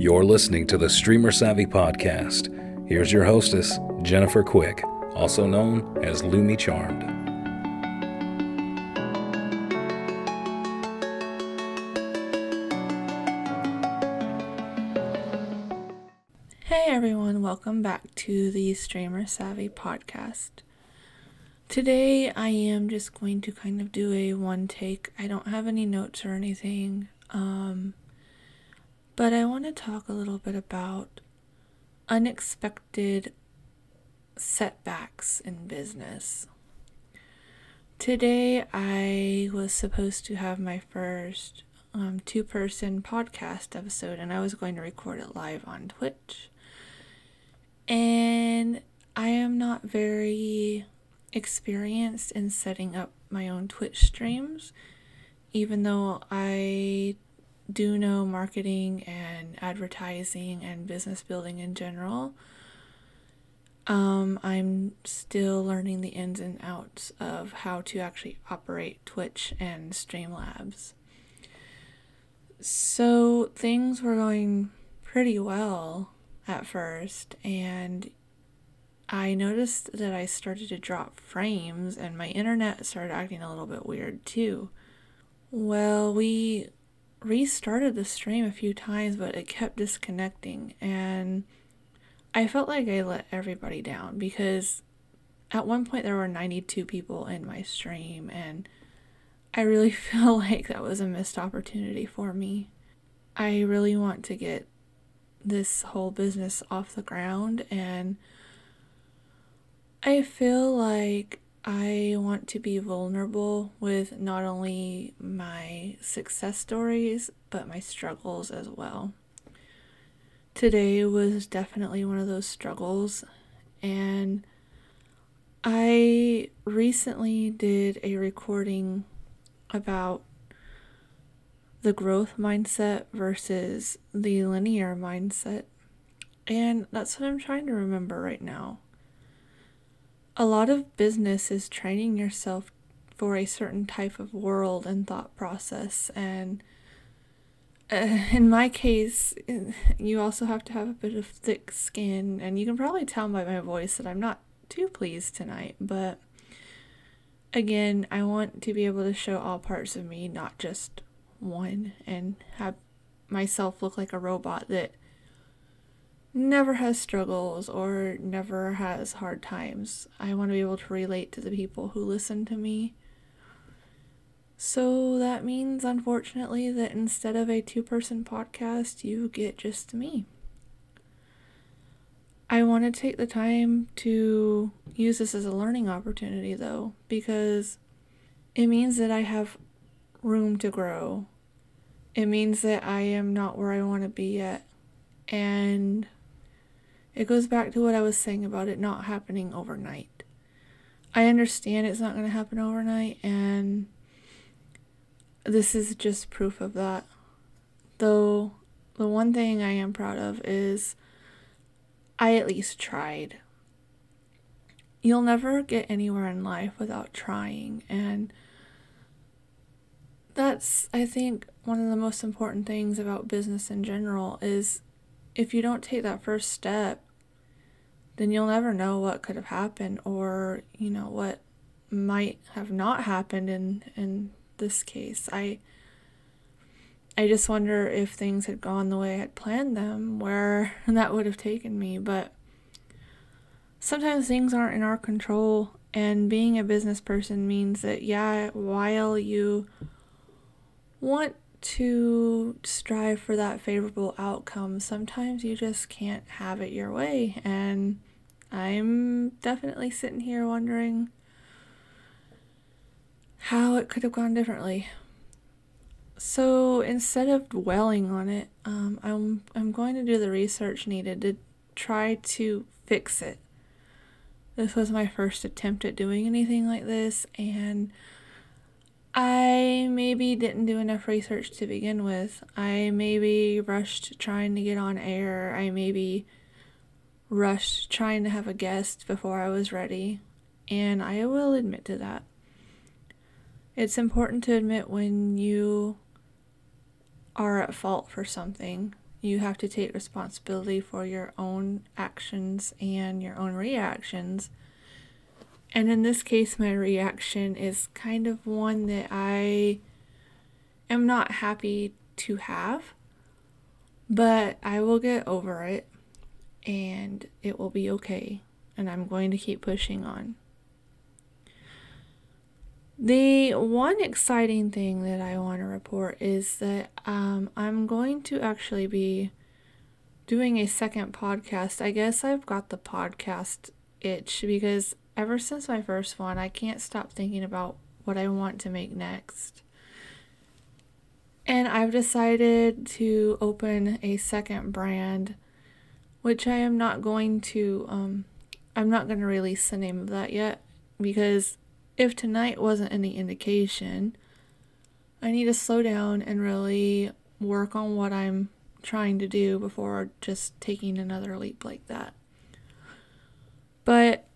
You're listening to the Streamer Savvy Podcast. Here's your hostess, Jennifer Quick, also known as Lumi Charmed. Hey everyone, welcome back to the Streamer Savvy Podcast. Today I am just going to kind of do a one take. I don't have any notes or anything. Um, but I want to talk a little bit about unexpected setbacks in business. Today I was supposed to have my first um, two person podcast episode, and I was going to record it live on Twitch. And I am not very experienced in setting up my own Twitch streams, even though I do know marketing and advertising and business building in general. Um, I'm still learning the ins and outs of how to actually operate Twitch and Streamlabs. So things were going pretty well at first, and I noticed that I started to drop frames, and my internet started acting a little bit weird too. Well, we restarted the stream a few times, but it kept disconnecting, and I felt like I let everybody down because at one point there were 92 people in my stream, and I really feel like that was a missed opportunity for me. I really want to get this whole business off the ground, and I feel like I want to be vulnerable with not only my success stories, but my struggles as well. Today was definitely one of those struggles, and I recently did a recording about the growth mindset versus the linear mindset, and that's what I'm trying to remember right now a lot of business is training yourself for a certain type of world and thought process and uh, in my case you also have to have a bit of thick skin and you can probably tell by my voice that I'm not too pleased tonight but again I want to be able to show all parts of me not just one and have myself look like a robot that never has struggles or never has hard times. I want to be able to relate to the people who listen to me. So that means, unfortunately, that instead of a two person podcast, you get just me. I want to take the time to use this as a learning opportunity, though, because it means that I have room to grow. It means that I am not where I want to be yet. And it goes back to what I was saying about it not happening overnight. I understand it's not going to happen overnight, and this is just proof of that. Though, the one thing I am proud of is I at least tried. You'll never get anywhere in life without trying, and that's, I think, one of the most important things about business in general is if you don't take that first step, then you'll never know what could have happened or, you know, what might have not happened in in this case. I I just wonder if things had gone the way I had planned them, where that would have taken me, but sometimes things aren't in our control and being a business person means that yeah, while you want to strive for that favorable outcome, sometimes you just can't have it your way and I'm definitely sitting here wondering how it could have gone differently. So instead of dwelling on it, um, I'm I'm going to do the research needed to try to fix it. This was my first attempt at doing anything like this, and I maybe didn't do enough research to begin with. I maybe rushed trying to get on air. I maybe rushed trying to have a guest before I was ready, and I will admit to that. It's important to admit when you are at fault for something you have to take responsibility for your own actions and your own reactions. And in this case, my reaction is kind of one that I am not happy to have, but I will get over it and it will be okay. And I'm going to keep pushing on. The one exciting thing that I want to report is that um, I'm going to actually be doing a second podcast. I guess I've got the podcast itch because ever since my first one, I can't stop thinking about what I want to make next. And I've decided to open a second brand, which I am not going to, um, I'm not going to release the name of that yet because if tonight wasn't any indication, I need to slow down and really work on what I'm trying to do before just taking another leap like that. But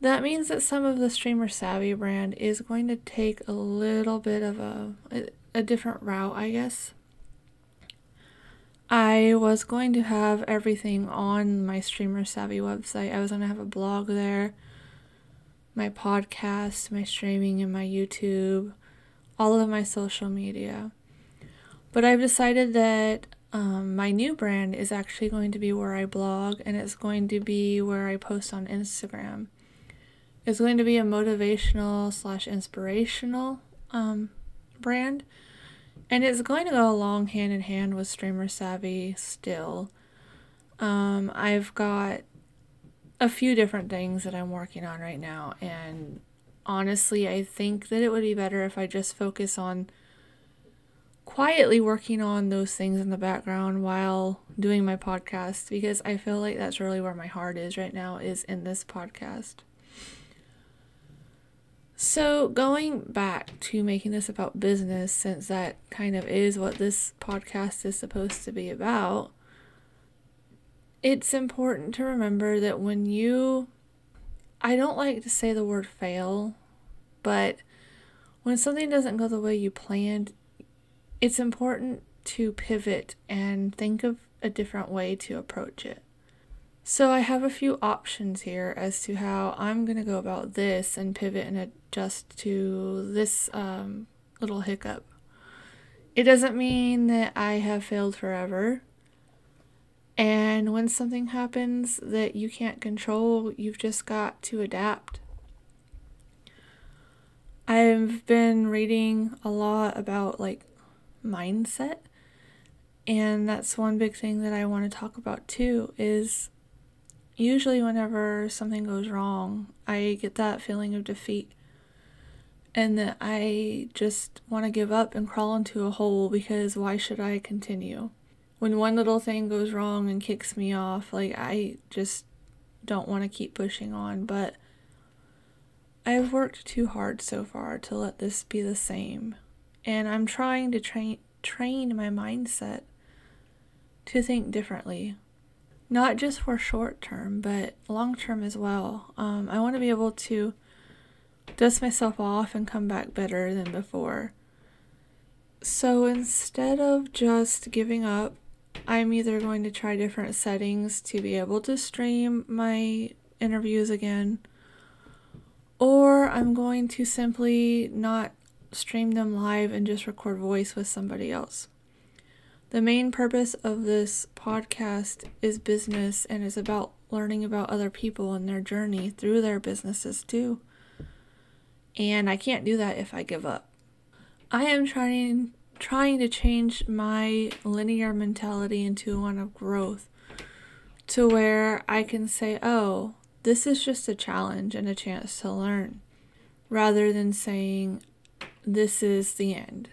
that means that some of the Streamer Savvy brand is going to take a little bit of a, a, a different route, I guess. I was going to have everything on my Streamer Savvy website. I was going to have a blog there, my podcast, my streaming, and my YouTube, all of my social media. But I've decided that um, my new brand is actually going to be where I blog and it's going to be where I post on Instagram. It's going to be a motivational slash inspirational um, brand. And it's going to go along hand in hand with Streamer Savvy still. Um, I've got a few different things that I'm working on right now. And honestly, I think that it would be better if I just focus on quietly working on those things in the background while doing my podcast because I feel like that's really where my heart is right now is in this podcast. So, going back to making this about business, since that kind of is what this podcast is supposed to be about, it's important to remember that when you, I don't like to say the word fail, but when something doesn't go the way you planned, it's important to pivot and think of a different way to approach it. So I have a few options here as to how I'm going to go about this and pivot and adjust to this um, little hiccup. It doesn't mean that I have failed forever. And when something happens that you can't control, you've just got to adapt. I've been reading a lot about like mindset, and that's one big thing that I want to talk about too is usually whenever something goes wrong, I get that feeling of defeat and that I just want to give up and crawl into a hole because why should I continue? When one little thing goes wrong and kicks me off, like I just don't want to keep pushing on, but I've worked too hard so far to let this be the same. And I'm trying to train train my mindset to think differently not just for short term, but long term as well. Um, I want to be able to dust myself off and come back better than before. So instead of just giving up, I'm either going to try different settings to be able to stream my interviews again, or I'm going to simply not stream them live and just record voice with somebody else. The main purpose of this podcast is business and is about learning about other people and their journey through their businesses too. And I can't do that if I give up. I am trying trying to change my linear mentality into one of growth to where I can say, "Oh, this is just a challenge and a chance to learn," rather than saying this is the end.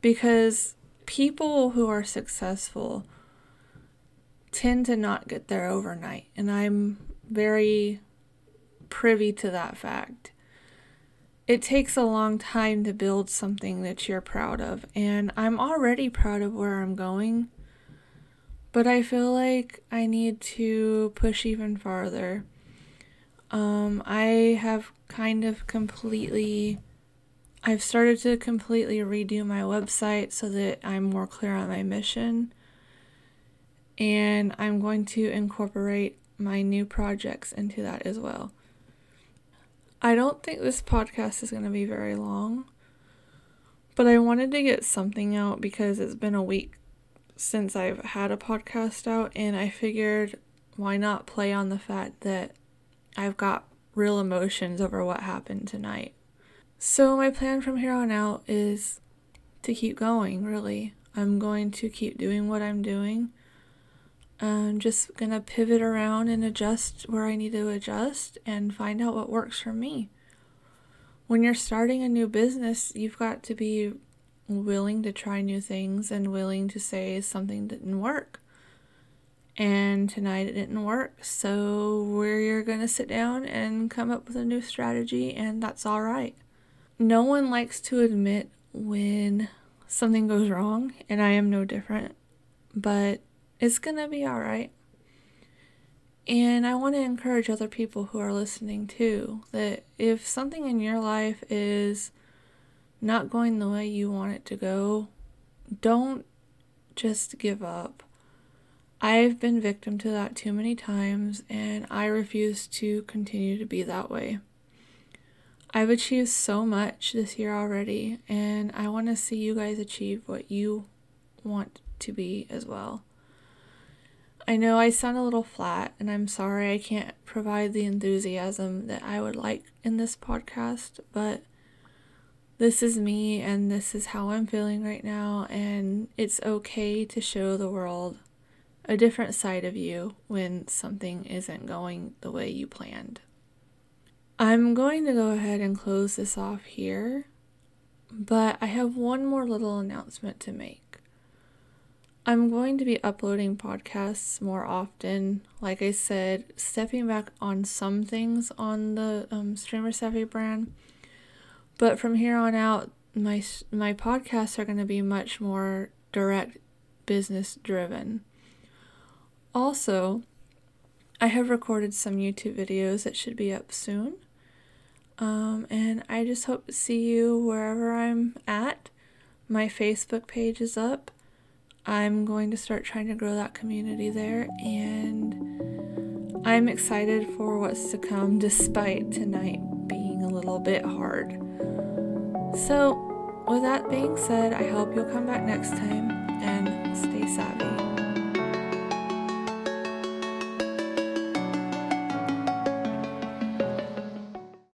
Because people who are successful tend to not get there overnight, and I'm very privy to that fact. It takes a long time to build something that you're proud of, and I'm already proud of where I'm going, but I feel like I need to push even farther. Um, I have kind of completely I've started to completely redo my website so that I'm more clear on my mission and I'm going to incorporate my new projects into that as well. I don't think this podcast is going to be very long, but I wanted to get something out because it's been a week since I've had a podcast out, and I figured why not play on the fact that I've got real emotions over what happened tonight. So, my plan from here on out is to keep going, really. I'm going to keep doing what I'm doing. I'm just going to pivot around and adjust where I need to adjust and find out what works for me. When you're starting a new business, you've got to be willing to try new things and willing to say something didn't work. And tonight it didn't work, so we're going to sit down and come up with a new strategy, and that's all right. No one likes to admit when something goes wrong, and I am no different, but it's gonna be all right. And I want to encourage other people who are listening too that if something in your life is not going the way you want it to go, don't just give up. I've been victim to that too many times, and I refuse to continue to be that way. I've achieved so much this year already, and I want to see you guys achieve what you want to be as well. I know I sound a little flat, and I'm sorry I can't provide the enthusiasm that I would like in this podcast, but this is me, and this is how I'm feeling right now, and it's okay to show the world a different side of you when something isn't going the way you planned. I'm going to go ahead and close this off here, but I have one more little announcement to make. I'm going to be uploading podcasts more often. Like I said, stepping back on some things on the um, Streamer Savvy brand, but from here on out, my my podcasts are going to be much more direct business driven. Also, I have recorded some YouTube videos that should be up soon. Um, and I just hope to see you wherever I'm at. My Facebook page is up. I'm going to start trying to grow that community there, and I'm excited for what's to come despite tonight being a little bit hard. So, with that being said, I hope you'll come back next time and stay savvy.